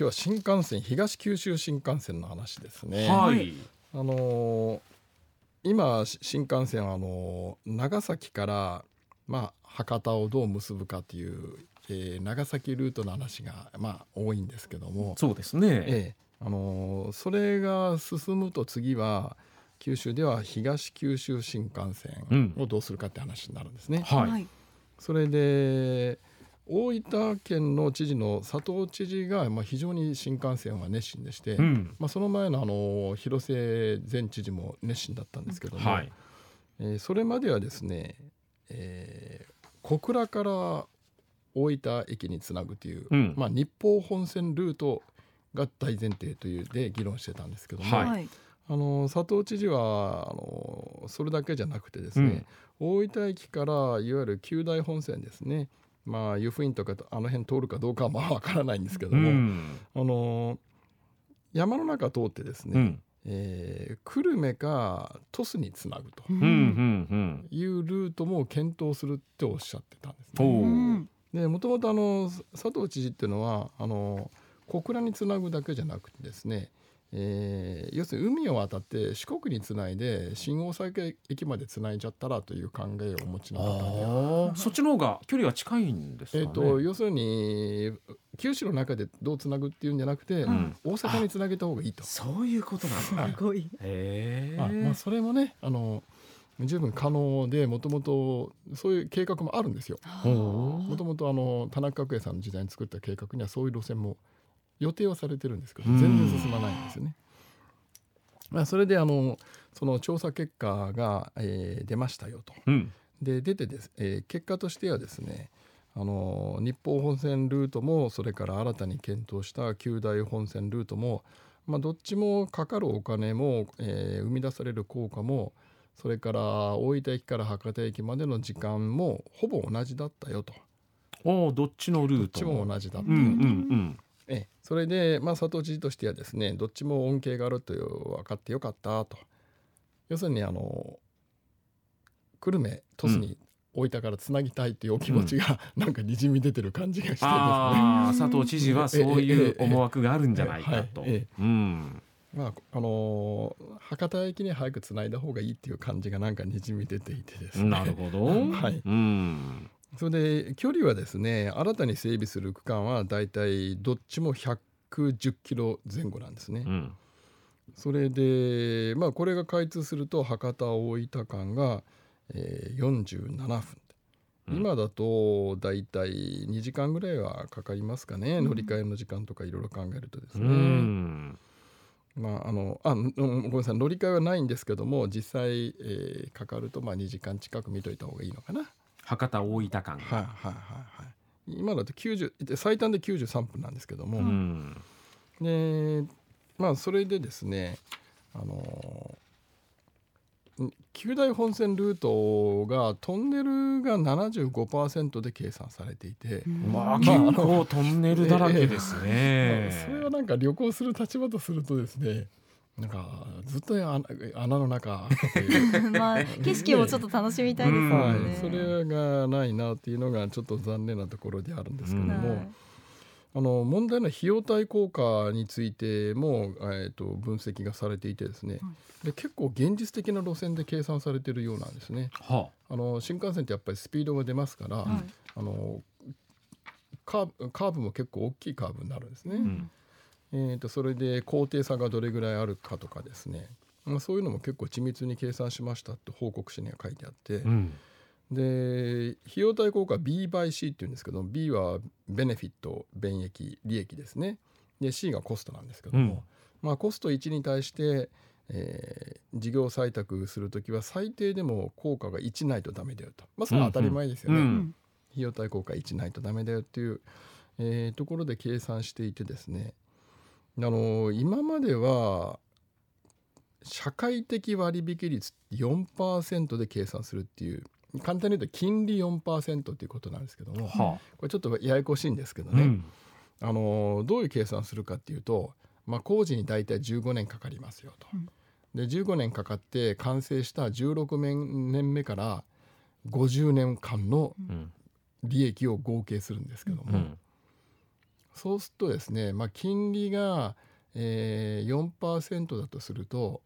日は新幹線東九州新幹線の話ですね。はい。あのー今し新幹線はあのー長崎からまあ博多をどう結ぶかという、えー長崎ルートの話がまあ多いんですけども、そうですね。ええあのーそれが進むと次は九州では東九州新幹線をどうするかって話になるんですね。はい。それで大分県の知事の佐藤知事が、まあ、非常に新幹線は熱心でして、うん。まあ、その前のあの広瀬前知事も熱心だったんですけども、はい。えーそれまではですね、えー小倉から大分駅につなぐという、うんまあ、日豊本線ルートが大前提というで議論してたんですけども、はいはい。あの佐藤知事はあのそれだけじゃなくてですね、大分駅からいわゆる九大本線ですねまあ湯布院とかとあの辺通るかどうかはまあわからないんですけどうも、ん。あの山の中通ってですね、うん。えー久留米か鳥栖につなぐと。いうルートも検討するっておっしゃってたんですおね。お。でもともとあの佐藤知事っていうのはあの小倉につなぐだけじゃなくてですね、えー要するに海を渡って四国につないで新大阪駅までつないじゃったらという考えをお持ちの方で。そっちの方が距離は近いんですかね。えー、と要するに九州の中でどうつなぐっていうんじゃなくて、ん大阪につなげた方がいいと。そういうことなんだ。すごい。へあまあ、え。それもねあの十分可能でもともとそういう計画もあるんですよ。おもともとあの田中角栄さんの時代に作った計画にはそういう路線も予定はされてるんですけどうん全然進まないんですよね。まあ、それであのその調査結果が、えー出ましたよと。うん。で出てです、えー結果としてはですねあの日豊本線ルートもそれから新たに検討した九大本線ルートも、まあ、どっちもかかるお金も、えー生み出される効果もそれから大分駅から博多駅までの時間もほぼ同じだったよとおお、どっちのルートどっちも同じだったよと、うん。うん。うん。ええそれで、まあ、佐藤知事としてはですねどっちも恩恵があるという分かってよかったと要するにあの久留米鳥栖に大分からつなぎたいというお気持ちが、なんかにじみ出てる感じがしてですね佐藤知事はそういう思惑があるんじゃないかと。まああの博多駅に早くつないだ方がいいっていう感じがなんかにじみ出ていてですねなるほど。はいうん。それで距離はですね新たに整備する区間はだいたいどっちも110キロ前後なんですね。うん。それでまあこれが開通すると博多大分間が、えー、47分、うん今だとだいたい2時間ぐらいはかかりますかね、乗り換えの時間とかいろいろ考えるとですうね、ん。まああのあうんごめんなさい乗り換えはないんですけども実際、えーかかるとまあ2時間近く見といた方がいいのかな。博多大分間。はいはいはいはい今だと90最短で93分なんですけども、うん。でまあそれでですねあのん九大本線ルートがトンネルが75%で計算されていて、まあ結構トンネルだらけです まあね。それはなんか旅行する立場とするとですねなんかずっと穴穴の中 まあ景色もちょっと楽しみたいですうんもはい。それがないなっていうのがちょっと残念なところであるんですけども、うんはいあの問題の費用対効果についても、えー、と分析がされていてですね、で結構現実的な路線で計算されているようなんですね。はあの新幹線ってやっぱりスピードが出ますから、はいあのカーブカーブも結構大きいカーブになるんですね。あ。うん。えー、とそれで高低差がどれぐらいあるかとかですね、まあ、そういうのも結構緻密に計算しましたって報告書には書いてあって、うん。で費用対効果 B by C っていうんですけど B はベネフィット便益利益ですね。で C がコストなんですけども、まあ、コスト1に対して、えー事業採択する時は最低でも効果が1ないとダメだよと、まあ、それは当たり前ですよね、うんうん。費用対効果1ないとダメだよっていう、えーところで計算していてですねあの今までは社会的割引率4%で計算するっていう簡単に言うと金利4%っていうことなんですけどもはこれちょっとややこしいんですけどあ。ね、うん。あのどういう計算するかっていうと、まあ、工事に大体15年かかりますよと。うんで15年かかって完成した16年目から50年間のうん。利益を合計するんですけども、うん。そうするとですね、まあ、金利が、えー、4%だとすると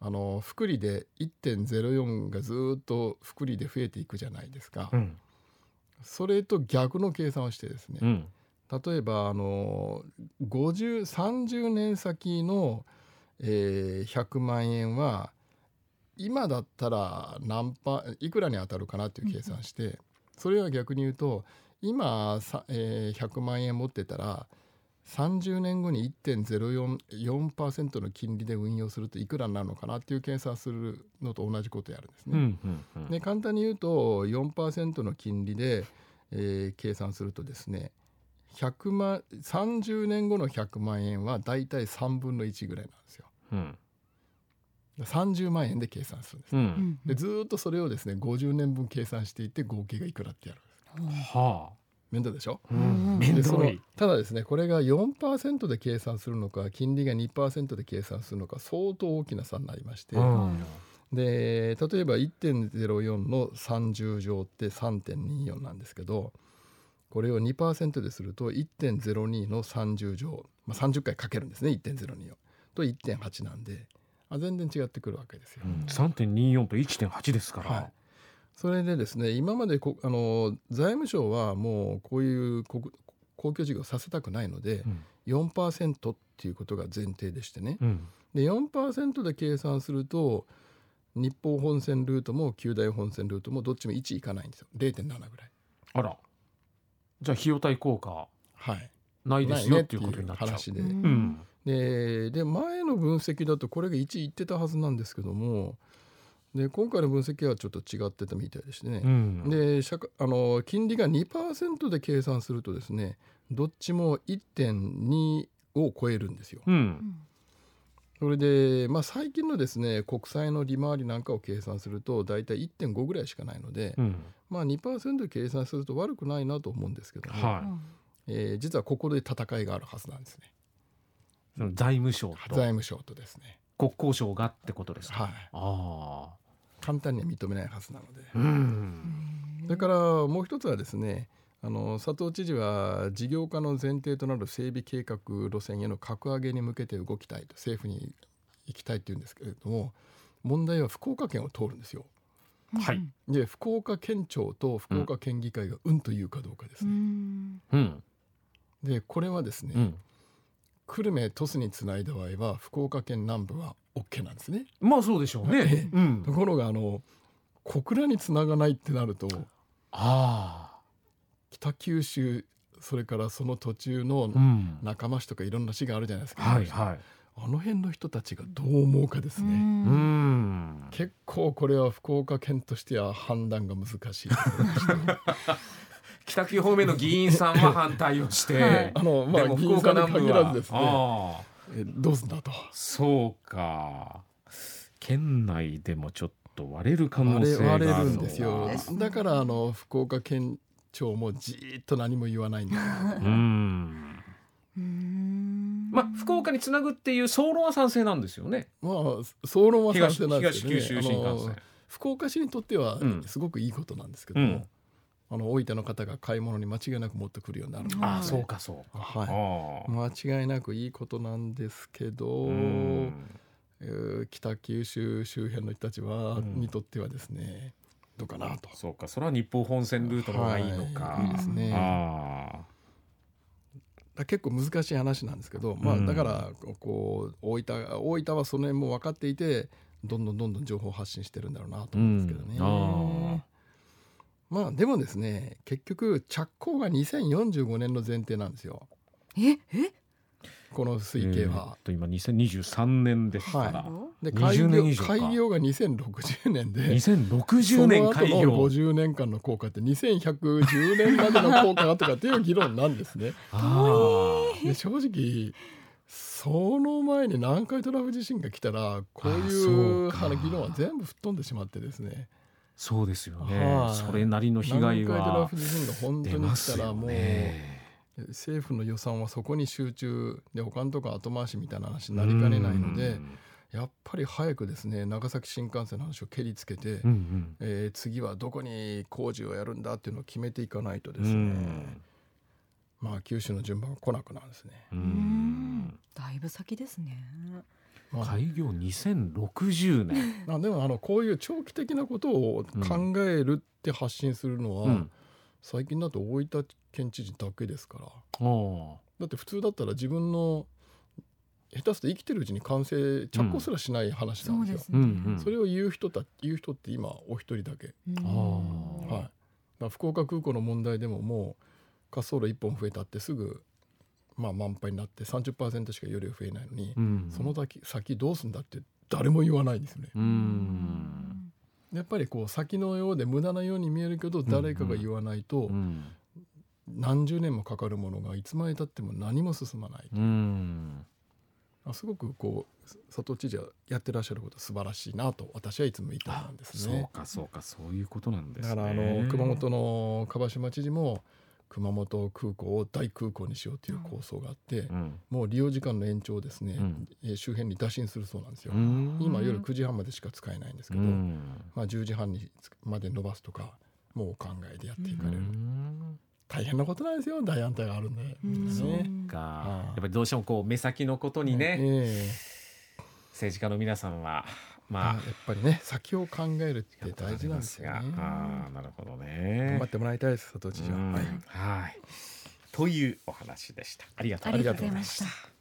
あの複利で1.04がずっと複利で増えていくじゃないですか、うん。それと逆の計算をしてですね、うん。例えばあの50 30年先の、えー100万円は今だったら何パいくらに当たるかなっていう計算して、それは逆に言うと今さ、えー100万円持ってたら30年後に1.04%の金利で運用するといくらになるのかなっていう計算するのと同じことをやるんですね。うんうんうんで簡単に言うと4%の金利で、えー計算するとですね100万30年後の100万円はだいたい3分の1ぐらいなんですよ。うん30万円で計算するんです。うんでずーっとそれをですね50年分計算していって合計がいくらってやる。はあ。面倒でしょ？うん。うん面倒い。ただですねこれが4%で計算するのか金利が2%で計算するのか相当大きな差になりまして、うん。で例えば1.04の30乗って3.24なんですけどこれを2%ですると1.02の30乗、まあ、30回かけるんですね1.02を。と1.8なんであ全然違ってくるわけですよ。うん。3.24と1.8ですから、はいそれでですね今までこあの財務省はもうこういう国公共事業をさせたくないのでうん。4%っていうことが前提でしてね。うん。で4%で計算すると日本本線ルートも九大本線ルートもどっちも1いかないんですよ。0.7ぐらい。あら。じゃあ費用対効果はい、ないですよっていうことになっちゃう。話で,、うん。でで前の分析だとこれが1いってたはずなんですけどもで今回の分析はちょっと違ってたみたいでしてね、うん。であの金利が2%で計算するとですねどっちも1.2を超えるんですよ。うん。それで、まあ、最近のですね国債の利回りなんかを計算すると大体1.5ぐらいしかないので、うん。まあ、2%で計算すると悪くないなと思うんですけども、はえー実はここで戦いがあるはずなんですね。いその財務省と。財務省とですね。国交省がってことですか、はい、ああ簡単には認めないはずなので。うんそれからもう一つはですねあの佐藤知事は事業化の前提となる整備計画路線への格上げに向けて動きたいと政府に行きたいって言うんですけれども問題は福岡県を通るんですよ。はいで福岡県庁と福岡県議会がうんと言うかどうかですうね。んうんでこれはですね、うん久留米鳥栖につないだ場合は福岡県南部は OK なんですね。まあそうでしょうね、うん。ところがあの小倉につながないってなるとあ北九州それからその途中のあうん。仲間市とかいろんな市があるじゃないですか、はいはい。あの辺の人たちがどう思うかですね、うん。結構これは福岡県としては判断が難しい。北九方面の議員さんは反対をして、はい。あのまあでも議員さんに限らずですね。ああえどうすんだと。そうか。県内でもちょっと割れる可能割れ性があるのは割れるんですよ。だからあの福岡県庁もじーっと何も言わないんだ。うん。うん。まあ福岡につなぐっていう総論は賛成なんですよね。まあ総論は賛東成なんです東けどね九州新幹線。あの福岡市にとってはうん。すごくいいことなんですけども、うんあの大分の方が買い物に間違いなく持ってくるようになるの。でああそうかそうか。はい。間違いなくいいことなんですけど、うん。えー北九州周辺の人たちは、うんにとってはですねどうかなと。そうか。それは日本本線ルートの方がいいのか、はい。いいですね。あだ結構難しい話なんですけど、まあ、うん。だからこう大分大分はその辺も分かっていてどんどんどんどん情報発信してるんだろうなとあ思うんですけどね。うん。あまあでもですね結局着工が2045年の前提なんですよ。ええ？この推計は。えーっと今2023年ですから、はどで20開業開業が2060年で。2060そ年の後の開業50年間の効果って2110年までの効果がとかっていう議論なんですね。あで正直その前に南海トラフ地震が来たらこうあいそう議論は全部吹っ飛んでしまってですねそうですよね、はい。それなりの被害南海トラはフ地震が本当出に来たらもう、ね政府の予算はそこに集中で他のとこ後回しみたいな話になりかねないのでやっぱり早くですね長崎新幹線の話を蹴りつけて、うんうんえー次はどこに工事をやるんだっていうのを決めていかないとでうすね、ん。まあ九州の順番が来なくなるんですね。だいぶ先ですね。まあ開業2060年。ま あでもあのこういう長期的なことを考えるって発信するのは、うん。最近だと大分県知事だけですからおだって普通だったら自分の下手すると生きてるうちに完成着工すらしない話なんですよ。そうですね。それを言う人た言う人って今お一人だけ、うんはい、福岡空港の問題でももう滑走路1本増えたってすぐ、まあ、満杯になって30%しか容量増えないのに、うん。その先先どうすんだって誰も言わないんですね。やっぱりこう先のようで無駄なように見えるけど誰かが言わないとうん。何十年もかかるものがいつまでたっても何も進まない、うん。あすごくこう佐藤知事はやってらっしゃること素晴らしいなと私はいつも言ってるんですそうね。かそうかそういうことなんですね。だからあの熊本の蒲島知事も熊本空港を大空港にしようという構想があって、うん。もう利用時間の延長をですね、うん。えー周辺に打診するそうなんですよ。うん。今夜9時半までしか使えないんですけど、うん。まあ、10時半にまで伸ばすとかもうお考えでやっていかれる、うん。大変なことなんですよ。大安泰があるんで、うんねか。はいやっぱりどうしてもこう目先のことにね、え政治家の皆さんはえまあやっぱりね先を考えるって大事なんですよね。ああなるほど頑ね張ってもらいたいです佐藤知事は、うん。はい。はい。というお話でした。ありがとうありがとうございました。